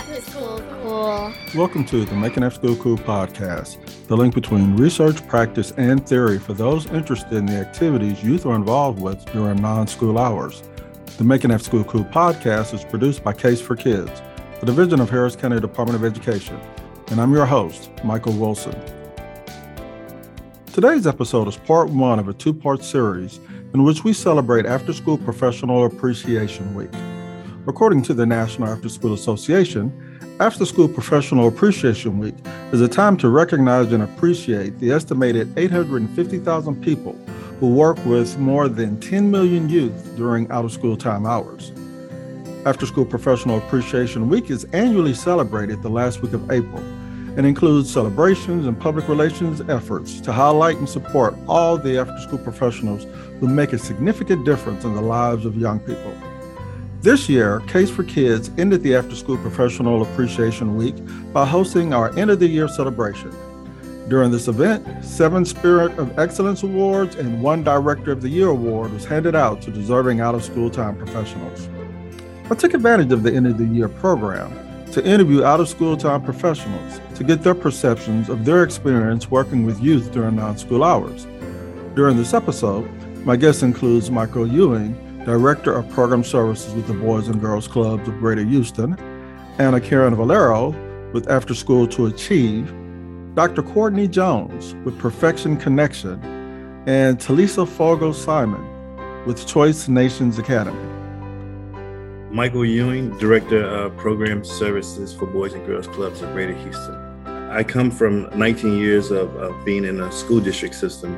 after school cool? Welcome to the Making After School Cool podcast, the link between research, practice, and theory for those interested in the activities youth are involved with during non school hours. The Making After School Cool podcast is produced by Case for Kids, a division of Harris County Department of Education, and I'm your host, Michael Wilson. Today's episode is part one of a two part series in which we celebrate After School Professional Appreciation Week. According to the National After School Association, After School Professional Appreciation Week is a time to recognize and appreciate the estimated 850,000 people who work with more than 10 million youth during out of school time hours. After School Professional Appreciation Week is annually celebrated the last week of April and includes celebrations and public relations efforts to highlight and support all the after school professionals who make a significant difference in the lives of young people. This year, Case for Kids ended the After School Professional Appreciation Week by hosting our end of the year celebration. During this event, seven Spirit of Excellence Awards and one Director of the Year Award was handed out to deserving out of school time professionals. I took advantage of the end of the year program to interview out of school time professionals to get their perceptions of their experience working with youth during non school hours. During this episode, my guest includes Michael Ewing Director of Program Services with the Boys and Girls Clubs of Greater Houston, Anna Karen Valero with After School to Achieve, Dr. Courtney Jones with Perfection Connection, and Talisa Fogel Simon with Choice Nations Academy. Michael Ewing, Director of Program Services for Boys and Girls Clubs of Greater Houston. I come from 19 years of, of being in a school district system.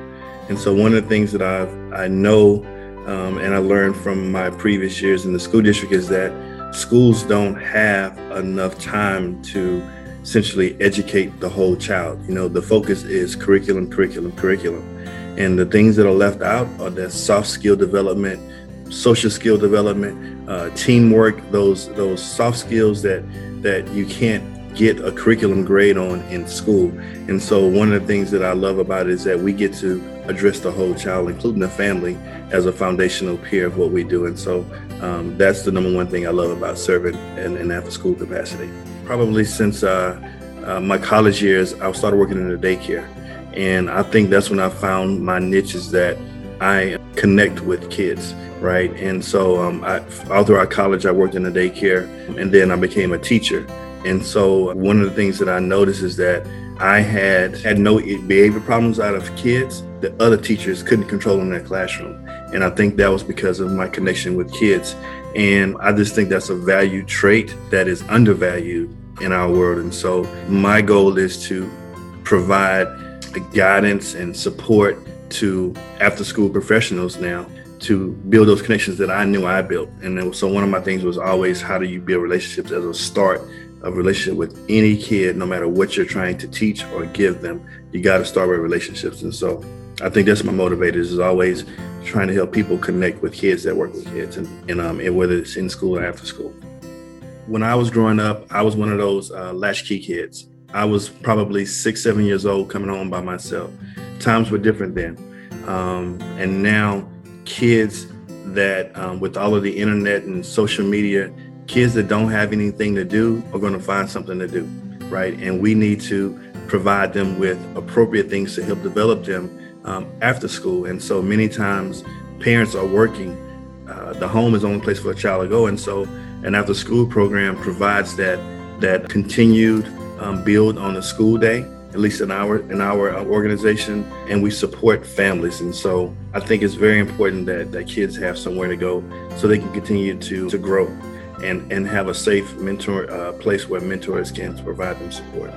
And so one of the things that I've, I know um, and I learned from my previous years in the school district is that schools don't have enough time to essentially educate the whole child. You know, the focus is curriculum, curriculum, curriculum. And the things that are left out are the soft skill development, social skill development, uh, teamwork, those those soft skills that that you can't get a curriculum grade on in school. And so one of the things that I love about it is that we get to address the whole child, including the family, as a foundational peer of what we do. And so um, that's the number one thing I love about serving in, in after school capacity. Probably since uh, uh, my college years, I started working in a daycare. And I think that's when I found my niche is that I connect with kids, right? And so um, I, all throughout college, I worked in a daycare and then I became a teacher. And so one of the things that I noticed is that I had had no behavior problems out of kids that other teachers couldn't control in their classroom. And I think that was because of my connection with kids. And I just think that's a value trait that is undervalued in our world. And so my goal is to provide the guidance and support to after school professionals now to build those connections that I knew I built. And so one of my things was always how do you build relationships as a start of relationship with any kid, no matter what you're trying to teach or give them, you got to start with relationships. And so I think that's my motivators is always trying to help people connect with kids that work with kids and, and, um, and whether it's in school or after school. When I was growing up, I was one of those uh, latchkey kids. I was probably six, seven years old coming home by myself. Times were different then. Um, and now kids that um, with all of the internet and social media, kids that don't have anything to do are going to find something to do, right? And we need to provide them with appropriate things to help develop them um, after school. And so many times parents are working. Uh, the home is the only place for a child to go. And so an after school program provides that that continued um, build on the school day, at least in our in our uh, organization, and we support families. And so I think it's very important that that kids have somewhere to go so they can continue to to grow and, and have a safe mentor uh, place where mentors can provide them support.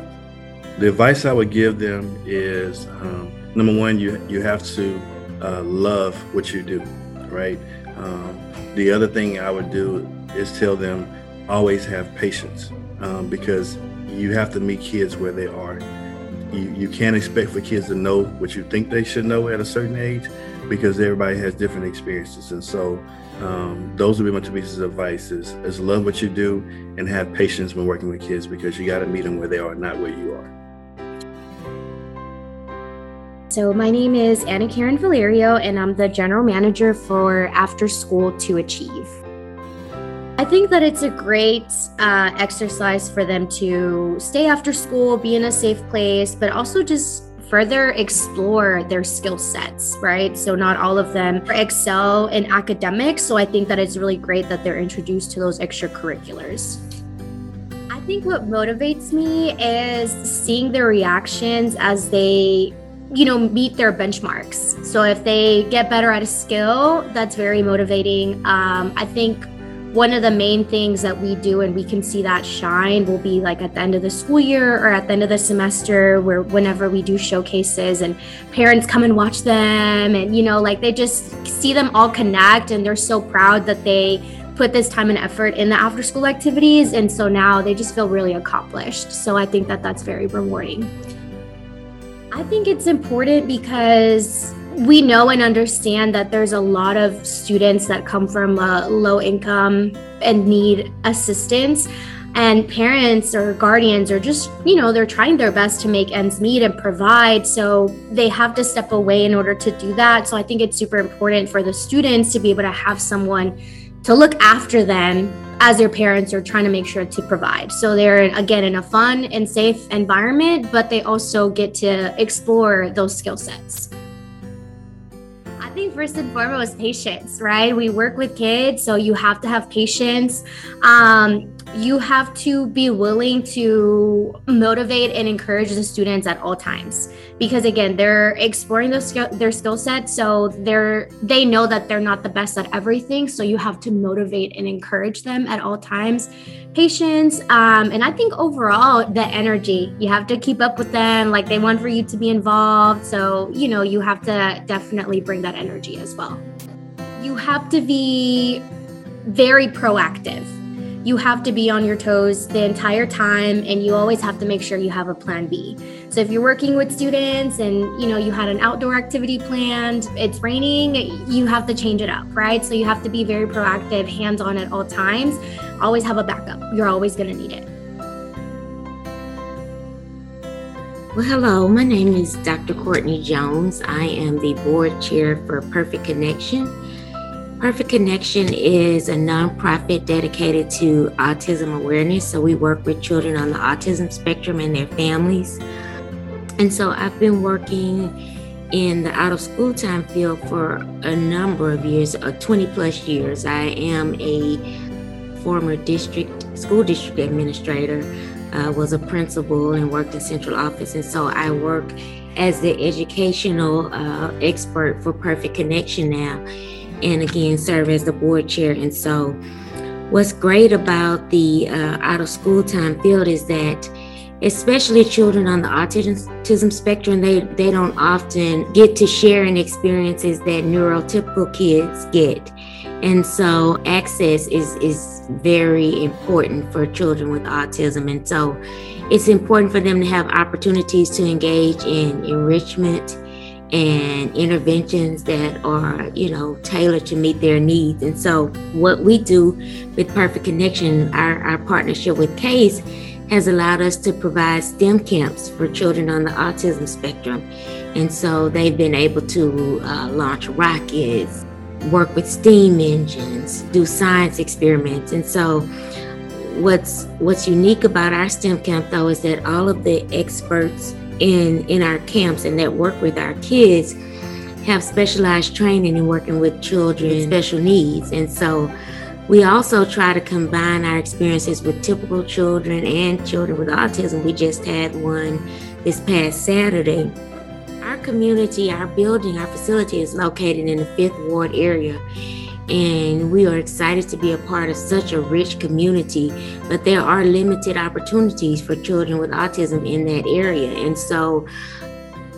The advice I would give them is um, number one, you you have to uh, love what you do, right? Um, the other thing I would do is tell them always have patience um, because you have to meet kids where they are. You, you can't expect for kids to know what you think they should know at a certain age because everybody has different experiences. And so um, those would be my two pieces of advice is, is love what you do and have patience when working with kids because you got to meet them where they are, not where you are. So, my name is Anna Karen Valerio, and I'm the general manager for After School to Achieve. I think that it's a great uh, exercise for them to stay after school, be in a safe place, but also just further explore their skill sets, right? So, not all of them excel in academics. So, I think that it's really great that they're introduced to those extracurriculars. I think what motivates me is seeing their reactions as they you know meet their benchmarks. So if they get better at a skill that's very motivating. Um, i think one of the main things that we do and we can see that shine will be like at the end of the school year or at the end of the semester where whenever we do showcases and parents come and watch them and you know like they just see them all connect and they're so proud that they put this time and effort in the after school activities. And so now they just feel really accomplished. So i think that that's very rewarding i think it's important because we know and understand that there's a lot of students that come from a low income and need assistance. And parents or guardians are just you know they're trying their best to make ends meet and provide. So they have to step away in order to do that. So i think it's super important for the students to be able to have someone to look after them as their parents are trying to make sure to provide so they're again in a fun and safe environment but they also get to explore those skill sets I think first and foremost, patience, right? We work with kids, so you have to have patience. Um, you have to be willing to motivate and encourage the students at all times because again they're exploring their skill, set. So they're they know that they're not the best at everything. So you have to motivate and encourage them at all times. Patience um, and i think overall the energy you have to keep up with them. Like they want for you to be involved. So you know you have to definitely bring that energy as well. You have to be very proactive you have to be on your toes the entire time and you always have to make sure you have a plan B. So if you're working with students and you know you had an outdoor activity planned, it's raining, you have to change it up, right? So you have to be very proactive, hands-on at all times. Always have a backup. You're always going to need it. Well, hello, my name is Dr. Courtney Jones. I am the board chair for Perfect Connection Perfect Connection is a nonprofit dedicated to autism awareness. So we work with children on the autism spectrum and their families. And so I've been working in the out of school time field for a number of years, uh, 20 plus years. I am a former district school district administrator, uh, was a principal and worked in central office. And so I work as the educational uh, expert for Perfect Connection now and again serve as the board chair. And so, what's great about the uh, out of school time field is that especially children on the autism spectrum they they don't often get to share in experiences that neurotypical kids get and so access is is very important for children with autism and so it's important for them to have opportunities to engage in enrichment and interventions that are, you know, tailored to meet their needs. And so, what we do with Perfect Connection, our, our partnership with CASE, has allowed us to provide STEM camps for children on the autism spectrum. And so, they've been able to uh, launch rockets, work with steam engines, do science experiments. And so, what's what's unique about our STEM camp though is that all of the experts in in our camps and that work with our kids have specialized training in working with children with special needs. And so we also try to combine our experiences with typical children and children with autism. We just had one this past saturday. Our community our building our facility is located in the fifth ward area and we are excited to be a part of such a rich community. But there are limited opportunities for children with autism in that area. And so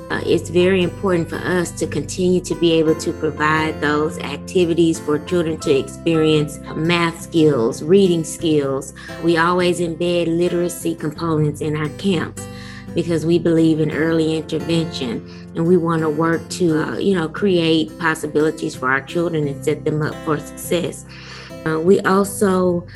uh, it's very important for us to continue to be able to provide those activities for children to experience math skills, reading skills. We always embed literacy components in our camps because we believe in early intervention and we want to work to, uh, you know, create possibilities for our children and set them up for success. Uh, we also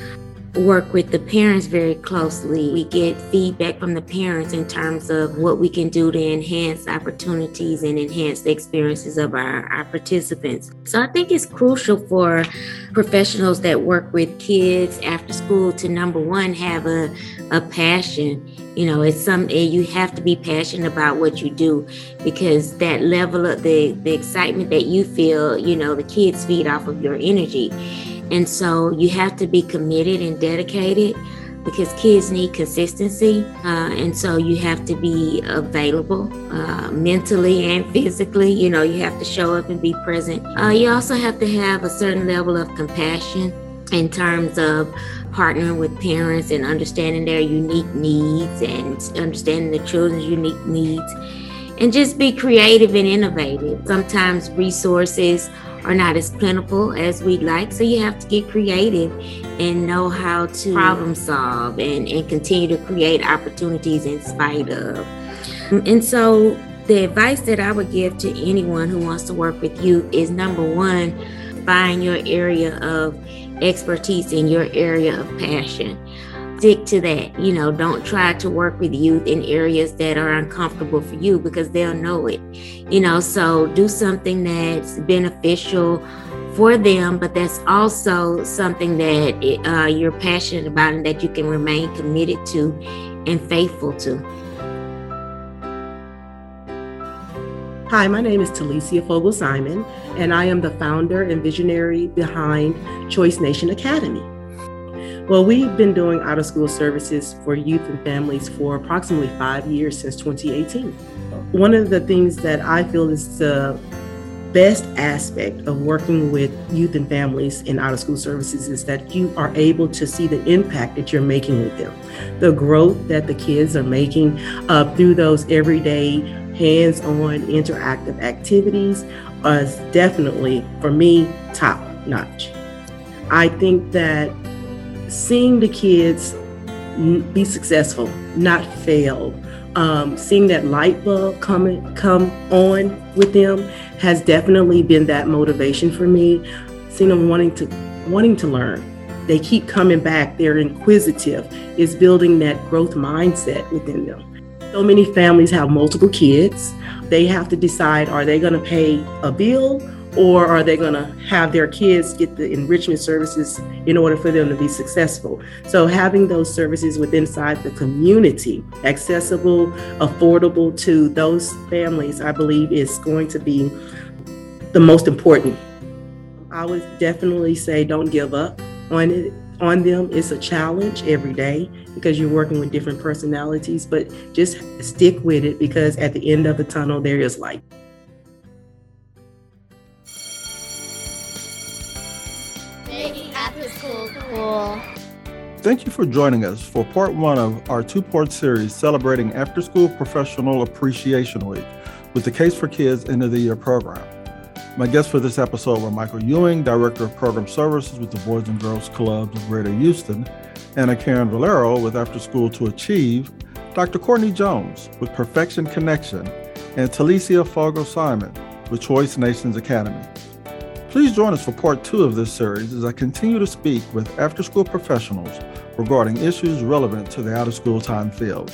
work with the parents very closely. We get feedback from the parents in terms of what we can do to enhance opportunities and enhance the experiences of our, our participants. So I think it's crucial for professionals that work with kids after school to number one have a, a passion. You know, it's some you have to be passionate about what you do because that level of the, the excitement that you feel, you know, the kids feed off of your energy. And so you have to be committed and dedicated because kids need consistency. Uh, and so you have to be available uh, mentally and physically. You know, you have to show up and be present. Uh, you also have to have a certain level of compassion in terms of partnering with parents and understanding their unique needs and understanding the children's unique needs. And just be creative and innovative. Sometimes resources are not as plentiful as we'd like. So you have to get creative and know how to problem solve and, and continue to create opportunities in spite of. And so the advice that I would give to anyone who wants to work with youth is number one, find your area of expertise in your area of passion stick to that. You know, don't try to work with youth in areas that are uncomfortable for you because they'll know it. You know, so do something that's beneficial for them, but that's also something that uh, you're passionate about and that you can remain committed to and faithful to. Hi, my name is Talicia Fogel Simon, and I am the founder and visionary behind Choice Nation Academy. Well, we've been doing out of school services for youth and families for approximately five years since 2018. One of the things that I feel is the best aspect of working with youth and families in out of school services is that you are able to see the impact that you're making with them, the growth that the kids are making uh, through those everyday hands on interactive activities is definitely, for me, top notch. I think that seeing the kids be successful, not fail, um, seeing that light bulb come come on with them has definitely been that motivation for me. Seeing them wanting to wanting to learn, they keep coming back. They're inquisitive. Is building that growth mindset within them. So many families have multiple kids. They have to decide: Are they going to pay a bill? or are they going to have their kids get the enrichment services in order for them to be successful so having those services within inside the community accessible affordable to those families i believe is going to be the most important i would definitely say don't give up on it on them it's a challenge every day because you're working with different personalities but just stick with it because at the end of the tunnel there is light Thank you for joining us for part one of our two part series celebrating After School Professional Appreciation Week with the Case for Kids End of the Year program. My guests for this episode were Michael Ewing, Director of Program Services with the Boys and Girls Clubs of Greater Houston, Anna Karen Valero with After School to Achieve, Dr. Courtney Jones with Perfection Connection, and Talicia Fogel Simon with Choice Nations Academy. Please join us for part two of this series as I continue to speak with after school professionals regarding issues relevant to the out of school time field.